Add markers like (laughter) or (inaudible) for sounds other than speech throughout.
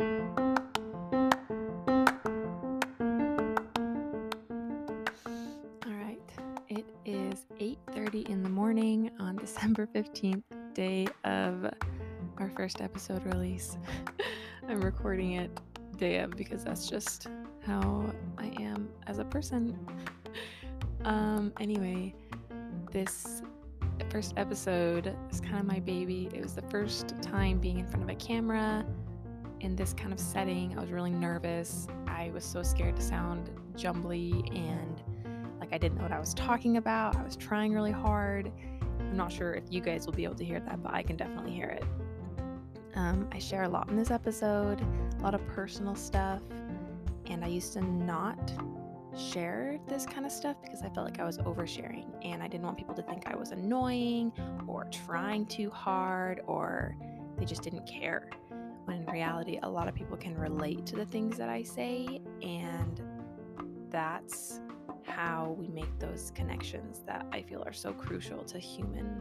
All right. It is 8:30 in the morning on (laughs) December 15th, day of our first episode release. (laughs) I'm recording it day of because that's just how I am as a person. (laughs) um anyway, this first episode is kind of my baby. It was the first time being in front of a camera in this kind of setting. I was really nervous. I was so scared to sound jumbly and like I didn't know what I was talking about. I was trying really hard. I'm not sure if you guys will be able to hear that, but I can definitely hear it. Um, I share a lot in this episode, a lot of personal stuff, and I used to not share this kind of stuff because I felt like I was oversharing and I didn't want people to think I was annoying or trying too hard or they just didn't care. When in reality, a lot of people can relate to the things that I say, and that's how we make those connections that I feel are so crucial to human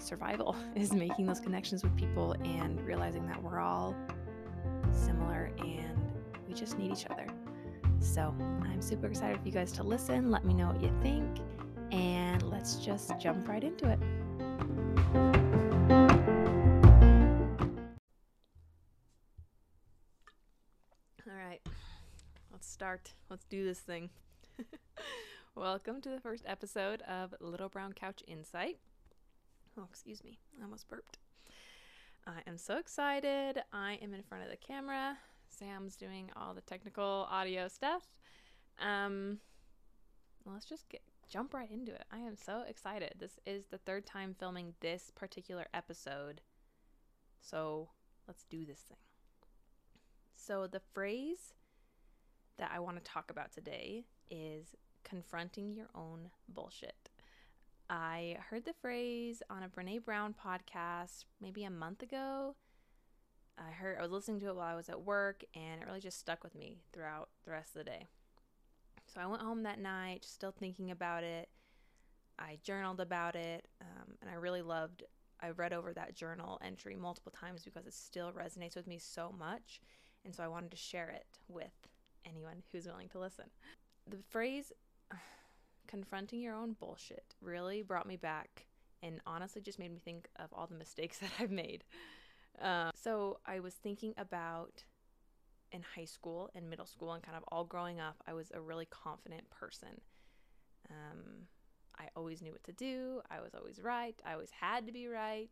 survival (laughs) is making those connections with people and realizing that we're all similar and we just need each other. So, I'm super excited for you guys to listen. Let me know what you think, and let's just jump right into it. Start. Let's do this thing. (laughs) Welcome to the first episode of Little Brown Couch Insight. Oh, excuse me, I almost burped. I am so excited. I am in front of the camera. Sam's doing all the technical audio stuff. Um, let's just get jump right into it. I am so excited. This is the third time filming this particular episode. So, let's do this thing. So, the phrase that I want to talk about today is confronting your own bullshit. I heard the phrase on a Brene Brown podcast maybe a month ago. I heard I was listening to it while I was at work and it really just stuck with me throughout the rest of the day. So I went home that night, still thinking about it. I journaled about it, um, and I really loved. I read over that journal entry multiple times because it still resonates with me so much, and so I wanted to share it with anyone who's willing to listen. The phrase (sighs) confronting your own bullshit really brought me back and honestly just made me think of all the mistakes (laughs) that I've made. Uh, so I was thinking about in high school and middle school and kind of all growing up, I was a really confident person. Um, I always knew what to do. I was always right. I always had to be right.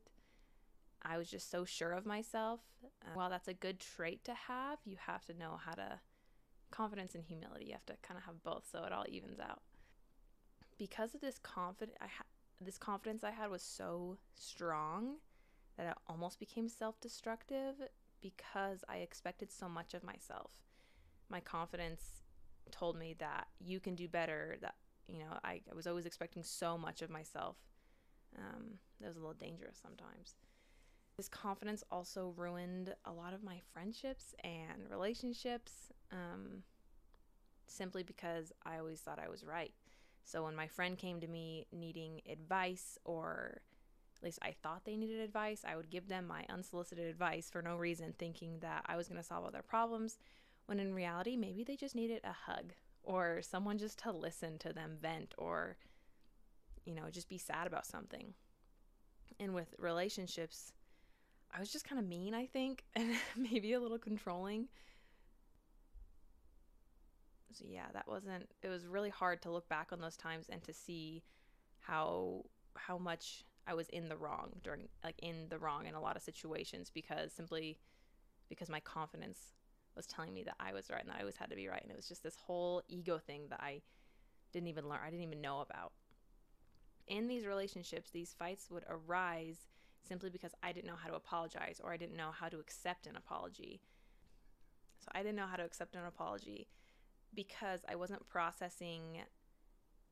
I was just so sure of myself. Uh, while that's a good trait to have, you have to know how to confidence and humility. You have to kind of have both so it all evens out. Because of this confident I ha- this confidence I had was so strong that it almost became self-destructive because I expected so much of myself. My confidence told me that you can do better, that you know, I, I was always expecting so much of myself. Um, that was a little dangerous sometimes. This confidence also ruined a lot of my friendships and relationships um, simply because I always thought I was right. So when my friend came to me needing advice, or at least I thought they needed advice, I would give them my unsolicited advice for no reason, thinking that I was going to solve all their problems, when in reality, maybe they just needed a hug or someone just to listen to them vent or, you know, just be sad about something. And with relationships, I was just kind of mean, I think, (laughs) and maybe a little controlling. So yeah, that wasn't it was really hard to look back on those times and to see how how much I was in the wrong during like in the wrong in a lot of situations because simply because my confidence was telling me that I was right and that I always had to be right and it was just this whole ego thing that I didn't even learn I didn't even know about. In these relationships, these fights would arise simply because I didn't know how to apologize or I didn't know how to accept an apology. So I didn't know how to accept an apology because I wasn't processing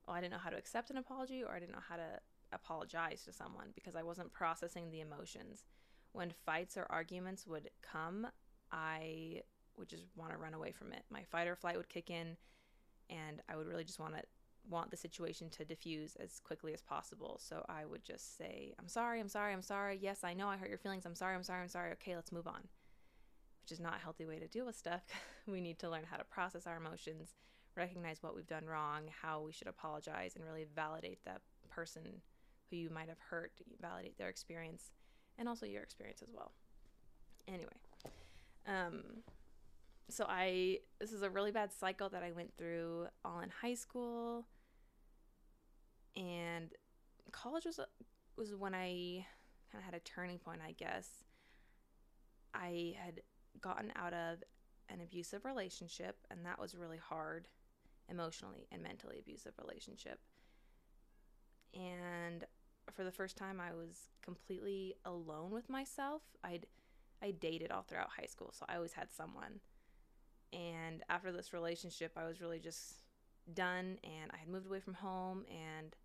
well, I didn't know how to accept an apology or I didn't know how to apologize to someone because I wasn't processing the emotions. When fights or arguments would come, I would just want to run away from it. My fight or flight would kick in and I would really just want to want the situation to diffuse as quickly as possible. So I would just say, "I'm sorry, I'm sorry, I'm sorry. Yes, I know I hurt your feelings. I'm sorry, I'm sorry, I'm sorry. Okay, let's move on." Which is not a healthy way to deal with stuff. (laughs) we need to learn how to process our emotions, recognize what we've done wrong, how we should apologize, and really validate that person who you might have hurt, validate their experience, and also your experience as well. Anyway, um, so I this is a really bad cycle that I went through all in high school, and college was was when I kind of had a turning point, I guess. I had gotten out of an abusive relationship, and that was really hard emotionally and mentally abusive relationship. And for the first time, I was completely alone with myself. I'd I dated all throughout high school, so I always had someone. And after this relationship, I was really just done, and I had moved away from home and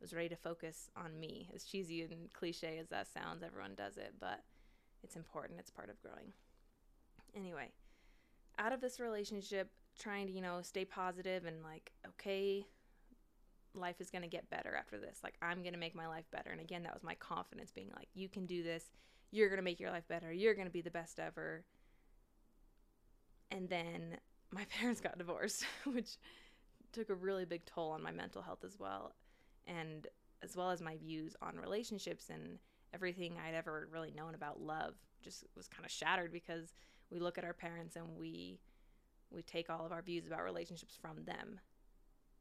was ready to focus on me. As cheesy and cliche as that sounds, everyone does it, but it's important. It's part of growing. Anyway, out of this relationship, trying to, you know, stay positive and like, okay, life is going to get better after this. Like, I'm going to make my life better. And again, that was my confidence being like, you can do this. You're going to make your life better. You're going to be the best ever. And then my (laughs) parents got divorced, (laughs) which took a really big toll on my mental health as well. And as well as my views on relationships and everything I'd ever really known about love just was kind of shattered because we look at our parents and we we take all of our views about relationships from them.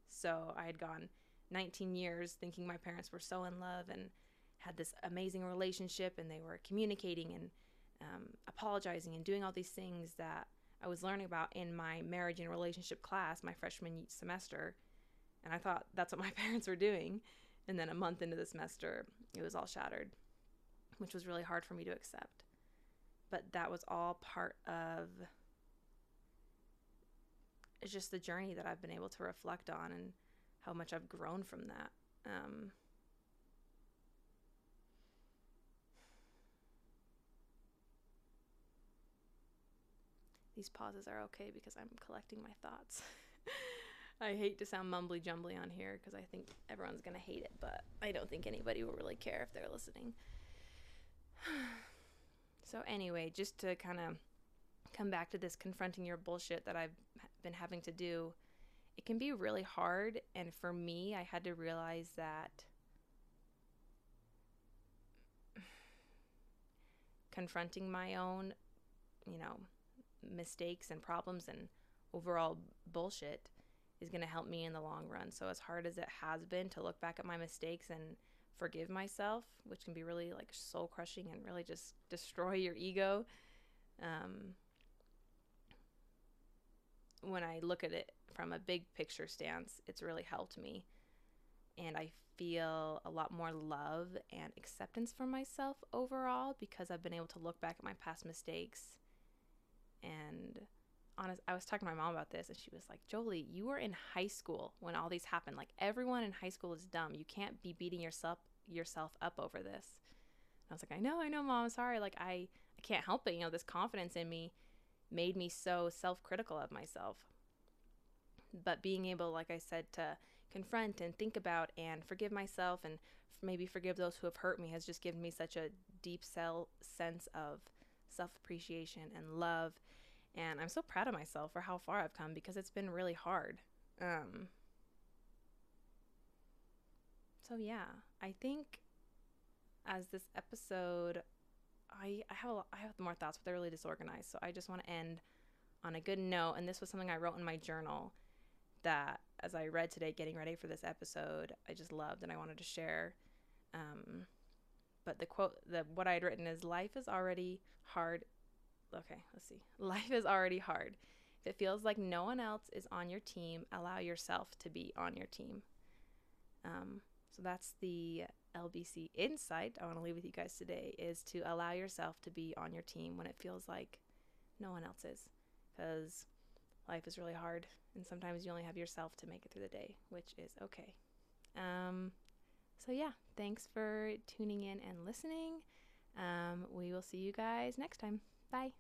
So I had gone 19 years thinking my parents were so in love and had this amazing relationship and they were communicating and um, apologizing and doing all these things that I was learning about in my marriage and relationship class my freshman semester. And I thought that's what my (laughs) parents were doing. And then a month into the semester, it was all shattered, which was really hard for me to accept. But that was all part of it's just the journey that I've been able to reflect on and how much I've grown from that. Um, these pauses are okay because I'm collecting my thoughts. (laughs) I hate to sound mumbly jumbly on here because I think everyone's going to hate it, but I don't think anybody will really care if they're listening. (sighs) (sighs) so, anyway, just to kind of come back to this confronting your bullshit that I've been having to do, it can be really hard. And for me, I had to realize that confronting my own, you know, mistakes and problems and overall bullshit is going to help me in the long run. So, as hard as it has been to look back at my mistakes and forgive myself, which can be really like soul crushing and really just destroy your ego, um, when I look at it from a big picture stance, it's really helped me. And I feel a lot more love and acceptance for myself overall because I've been able to look back at my past mistakes. And honest, I was talking to my mom about this, and she was like, Jolie, you were in high school when all these happened. Like, everyone in high school is dumb. You can't be beating yourself yourself up over this. And I was like, I know, I know, mom. Sorry. Like, I, I can't help it. You know, this confidence in me made me so self critical of myself. But being able, like I said, to confront and think about and forgive myself and maybe forgive those who have hurt me has just given me such a deep cell sense of self appreciation and love. And I'm so proud of myself for how far I've come because it's been really hard. Um, so, yeah, I think as this episode I, I have a lot, I have more thoughts, but they're really disorganized. So I just want to end on a good note. And this was something I wrote in my journal that, as I read today, getting ready for this episode, I just loved and I wanted to share. Um, but the quote, the what I had written is, "Life is already hard." Okay, let's see. (laughs) Life is already hard. If it feels like no one else is on your team, allow yourself to be on your team. Um, so that's the LBC insight I want to leave with you guys today is to allow yourself to be on your team when it feels like no one else is. Because life is really hard, and sometimes you only have yourself to make it through the day, which is okay. Um, so, yeah, thanks for tuning in and listening. Um, we will see you guys next time. Bye.